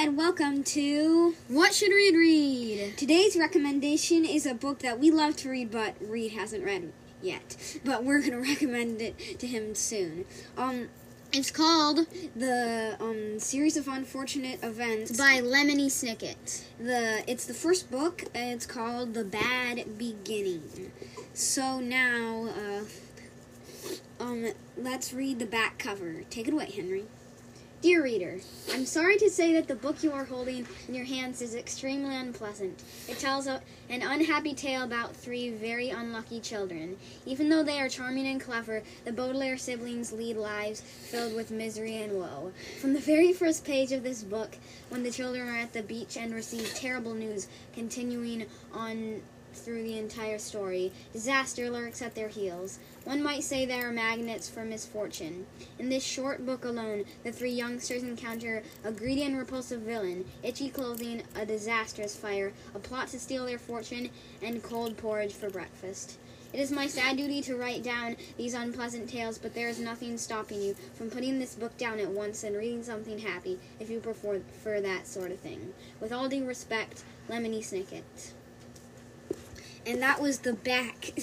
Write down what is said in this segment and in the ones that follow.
and welcome to What should Reed read? today's recommendation is a book that we love to read, but Reed hasn't read yet. But we're gonna recommend it to him soon. Um, It's called the um series of unfortunate events by Lemony Snicket. the it's the first book. It's called The Bad Beginning. So now, uh, um, let's read the back cover. Take it away, Henry. Dear reader, I'm sorry to say that the book you are holding in your hands is extremely unpleasant. It tells an unhappy tale about three very unlucky children. Even though they are charming and clever, the Baudelaire siblings lead lives filled with misery and woe. From the very first page of this book, when the children are at the beach and receive terrible news, continuing on through the entire story, disaster lurks at their heels. One might say they are magnets for misfortune. In this short book alone, the three youngsters encounter a greedy and repulsive villain, itchy clothing, a disastrous fire, a plot to steal their fortune, and cold porridge for breakfast. It is my sad duty to write down these unpleasant tales, but there is nothing stopping you from putting this book down at once and reading something happy if you prefer, that sort of thing. With all due respect, Lemony Snicket. And that was the back.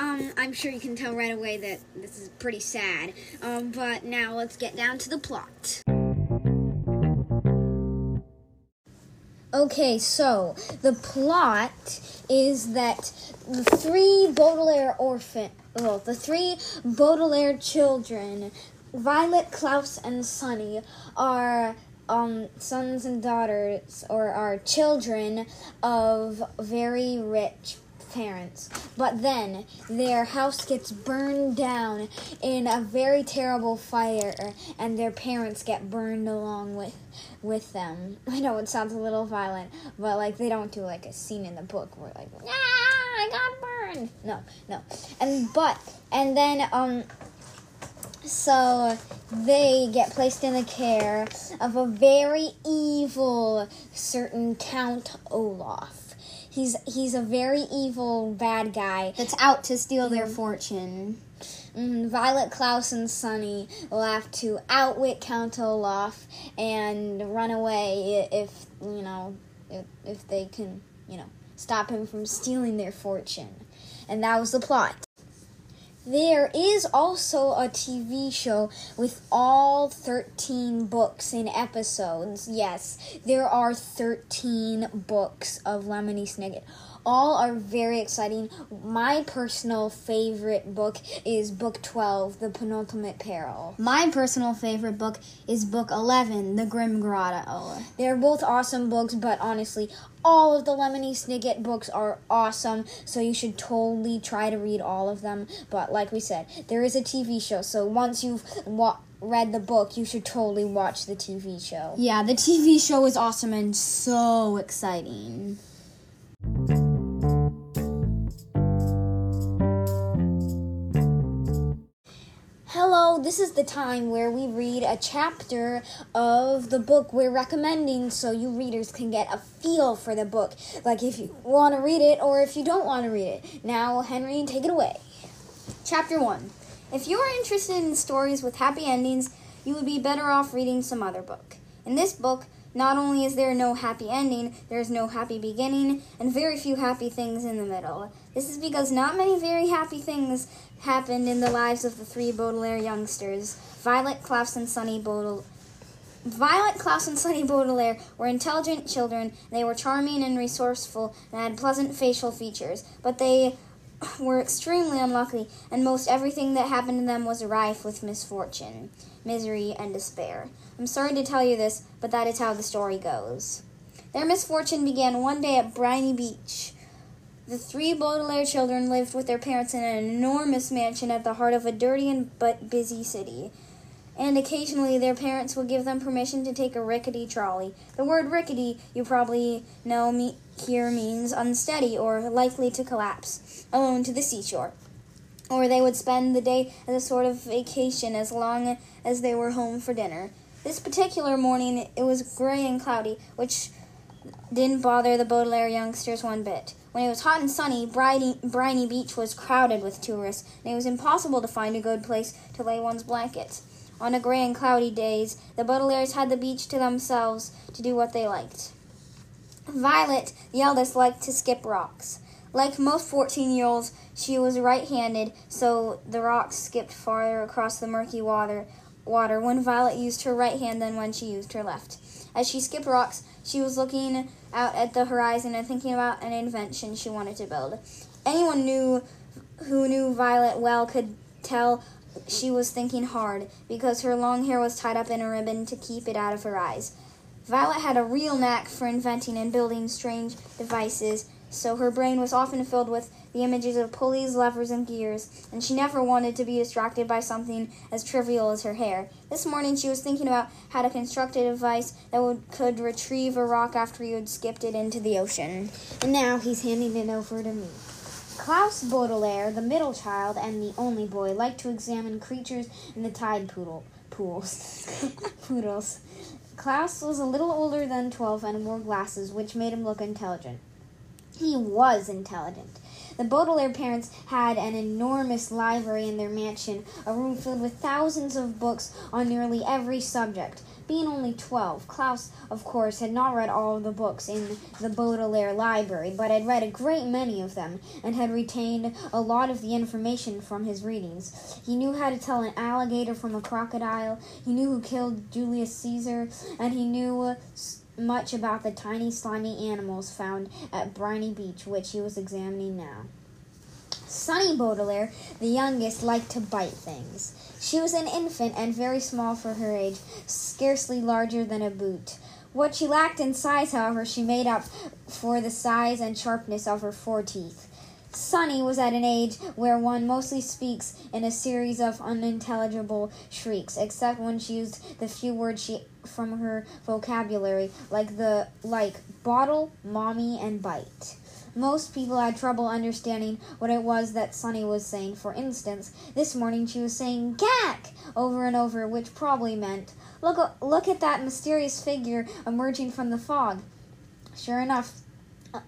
Um, I'm sure you can tell right away that this is pretty sad. Um, but now let's get down to the plot. Okay, so the plot is that the three Baudelaire orphan, well, the three Baudelaire children, Violet, Klaus, and Sunny, are um, sons and daughters, or are children of very rich parents. But then their house gets burned down in a very terrible fire, and their parents get burned along with with them. I know it sounds a little violent, but like they don't do like a scene in the book where like, yeah, I got burned. No, no, and but and then um. So they get placed in the care of a very evil certain Count Olaf. He's he's a very evil bad guy That's out to steal their fortune. Mm, Violet, Klaus, and Sunny will have to outwit Count Olaf and run away if you know if, if they can you know stop him from stealing their fortune. And that was the plot. There is also a TV show with all 13 books in episodes. Yes, there are 13 books of Lemony Snicket. All are very exciting. My personal favorite book is book 12, The Penultimate Peril. My personal favorite book is book 11, The Grim Grotto. They're both awesome books, but honestly, all of the Lemony Snicket books are awesome, so you should totally try to read all of them. But like we said, there is a TV show, so once you've wa- read the book, you should totally watch the TV show. Yeah, the TV show is awesome and so exciting. This is the time where we read a chapter of the book we're recommending so you readers can get a feel for the book. Like if you want to read it or if you don't want to read it. Now, Henry, take it away. Chapter 1 If you are interested in stories with happy endings, you would be better off reading some other book. In this book, not only is there no happy ending, there is no happy beginning, and very few happy things in the middle. This is because not many very happy things happened in the lives of the three Baudelaire youngsters Violet, Klaus, and Sunny Baudelaire. Violet, Klaus, and Sunny Baudelaire were intelligent children. They were charming and resourceful and had pleasant facial features, but they were extremely unlucky, and most everything that happened to them was rife with misfortune, misery, and despair. I'm sorry to tell you this, but that is how the story goes. Their misfortune began one day at Briny Beach. The three Baudelaire children lived with their parents in an enormous mansion at the heart of a dirty and but busy city. And occasionally their parents would give them permission to take a rickety trolley. The word rickety, you probably know me here means unsteady or likely to collapse, alone to the seashore. Or they would spend the day as a sort of vacation as long as they were home for dinner. This particular morning it was gray and cloudy, which didn't bother the Baudelaire youngsters one bit. When it was hot and sunny, Briny, Briny Beach was crowded with tourists, and it was impossible to find a good place to lay one's blankets. On a gray and cloudy days, the Baudelaires had the beach to themselves to do what they liked. Violet, the eldest, liked to skip rocks. Like most 14 year olds, she was right handed, so the rocks skipped farther across the murky water, water when Violet used her right hand than when she used her left. As she skipped rocks, she was looking out at the horizon and thinking about an invention she wanted to build. Anyone knew who knew Violet well could tell she was thinking hard because her long hair was tied up in a ribbon to keep it out of her eyes. Violet had a real knack for inventing and building strange devices, so her brain was often filled with the images of pulleys, levers, and gears, and she never wanted to be distracted by something as trivial as her hair. This morning she was thinking about how to construct a device that would, could retrieve a rock after you had skipped it into the ocean. And now he's handing it over to me. Klaus Baudelaire, the middle child and the only boy, liked to examine creatures in the tide poodle, pools. poodles. Klaus was a little older than 12 and wore glasses, which made him look intelligent. He was intelligent. The Baudelaire parents had an enormous library in their mansion, a room filled with thousands of books on nearly every subject. Being only 12, Klaus, of course, had not read all of the books in the Baudelaire library, but had read a great many of them and had retained a lot of the information from his readings. He knew how to tell an alligator from a crocodile, he knew who killed Julius Caesar, and he knew much about the tiny slimy animals found at Briny Beach, which he was examining now. Sunny Baudelaire, the youngest, liked to bite things. She was an infant and very small for her age, scarcely larger than a boot. What she lacked in size, however, she made up for the size and sharpness of her foreteeth. Sunny was at an age where one mostly speaks in a series of unintelligible shrieks, except when she used the few words she from her vocabulary, like the like bottle, mommy, and bite. Most people had trouble understanding what it was that Sunny was saying. For instance, this morning she was saying "gack" over and over, which probably meant, "Look, look at that mysterious figure emerging from the fog." Sure enough,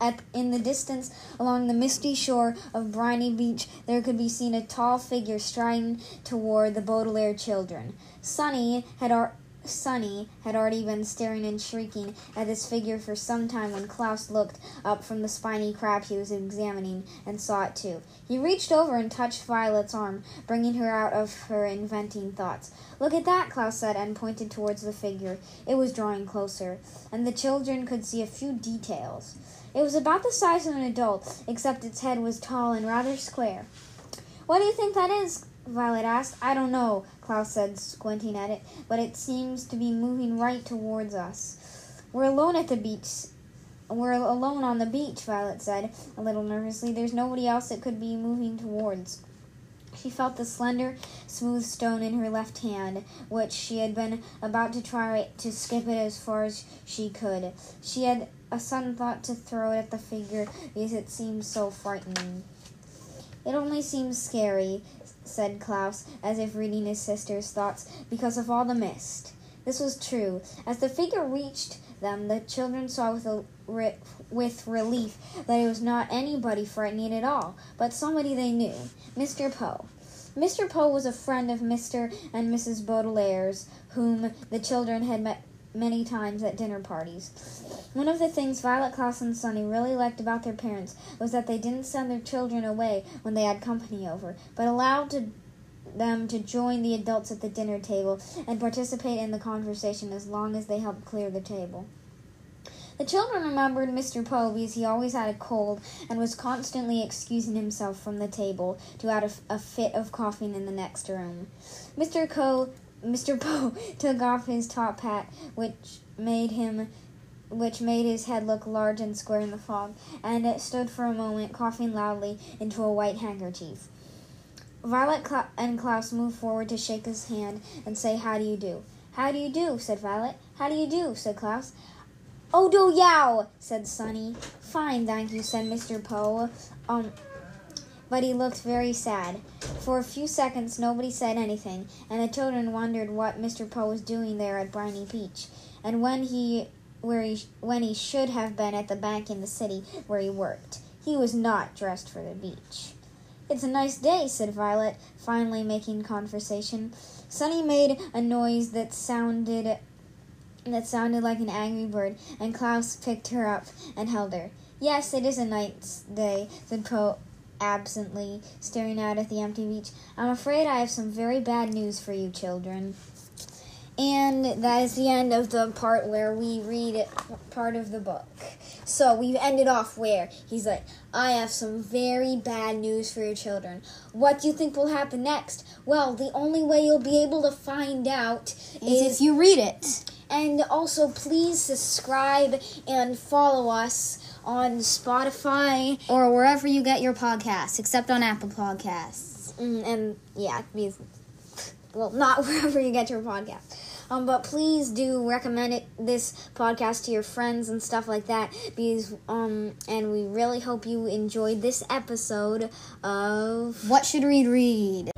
at, in the distance, along the misty shore of Briny Beach, there could be seen a tall figure striding toward the Baudelaire children. Sunny had ar- Sunny had already been staring and shrieking at this figure for some time when Klaus looked up from the spiny crab he was examining and saw it too. He reached over and touched Violet's arm, bringing her out of her inventing thoughts. Look at that, Klaus said, and pointed towards the figure. It was drawing closer, and the children could see a few details. It was about the size of an adult, except its head was tall and rather square. What do you think that is? Violet asked. I don't know, Klaus said, squinting at it, but it seems to be moving right towards us. We're alone at the beach. We're alone on the beach, Violet said, a little nervously. There's nobody else it could be moving towards. She felt the slender, smooth stone in her left hand, which she had been about to try to skip it as far as she could. She had a sudden thought to throw it at the figure because it seemed so frightening. It only seems scary, said Klaus, as if reading his sister's thoughts, because of all the mist. This was true. As the figure reached them, the children saw with, a, with relief that it was not anybody frightening at all, but somebody they knew, Mr. Poe. Mr. Poe was a friend of Mr. and Mrs. Baudelaire's, whom the children had met many times at dinner parties. One of the things Violet, Klaus, and Sunny really liked about their parents was that they didn't send their children away when they had company over, but allowed to, them to join the adults at the dinner table and participate in the conversation as long as they helped clear the table. The children remembered Mr. Poe because he always had a cold and was constantly excusing himself from the table to add a, a fit of coughing in the next room. Mr. Poe Mr. Poe took off his top hat, which made him which made his head look large and square in the fog, and it stood for a moment, coughing loudly into a white handkerchief. Violet and Klaus moved forward to shake his hand and say, How do you do? How do you do? said Violet. How do you do? said Klaus. Oh, do yow, said Sunny. Fine, thank you, said Mr. Poe. Um, but he looked very sad. For a few seconds nobody said anything, and the children wondered what Mr. Poe was doing there at Briny Beach, and when he where he when he should have been at the bank in the city where he worked. He was not dressed for the beach. It's a nice day, said Violet, finally making conversation. Sunny made a noise that sounded that sounded like an angry bird, and Klaus picked her up and held her. Yes, it is a nice day, said Pro absently, staring out at the empty beach. I'm afraid I have some very bad news for you, children. And that is the end of the part where we read part of the book. So we've ended off where he's like, I have some very bad news for your children. What do you think will happen next? Well, the only way you'll be able to find out Is is if you read it. and also, please subscribe and follow us on Spotify. Or wherever you get your podcasts, except on Apple Podcasts. Mm, And yeah, because, well, not wherever you get your podcast. Um, but please do recommend it, this podcast to your friends and stuff like that. Because um, and we really hope you enjoyed this episode of What should we read?